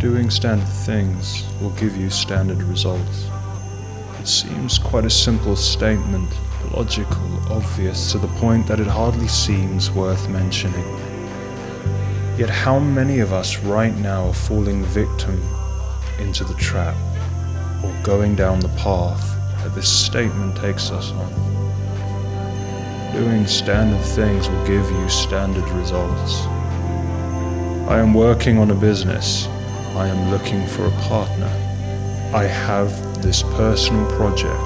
Doing standard things will give you standard results. It seems quite a simple statement, logical, obvious, to the point that it hardly seems worth mentioning. Yet, how many of us right now are falling victim into the trap or going down the path that this statement takes us on? Doing standard things will give you standard results. I am working on a business. I am looking for a partner. I have this personal project.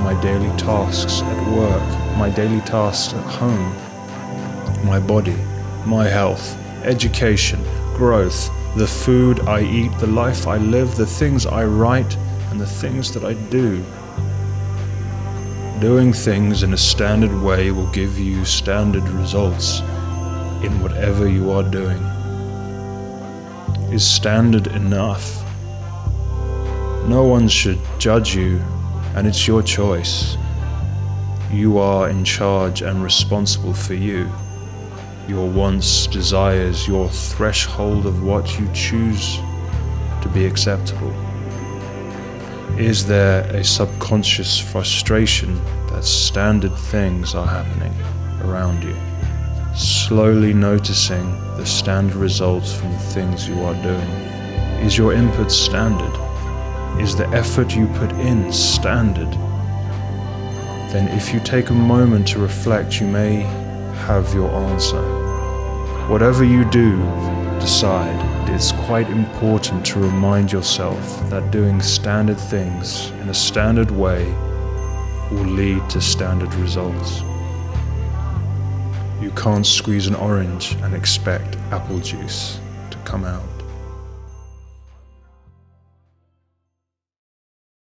My daily tasks at work, my daily tasks at home, my body, my health, education, growth, the food I eat, the life I live, the things I write, and the things that I do. Doing things in a standard way will give you standard results in whatever you are doing. Is standard enough? No one should judge you, and it's your choice. You are in charge and responsible for you, your wants, desires, your threshold of what you choose to be acceptable. Is there a subconscious frustration that standard things are happening around you? Slowly noticing the standard results from the things you are doing. Is your input standard? Is the effort you put in standard? Then, if you take a moment to reflect, you may have your answer. Whatever you do, decide it's quite important to remind yourself that doing standard things in a standard way will lead to standard results. You can't squeeze an orange and expect apple juice to come out.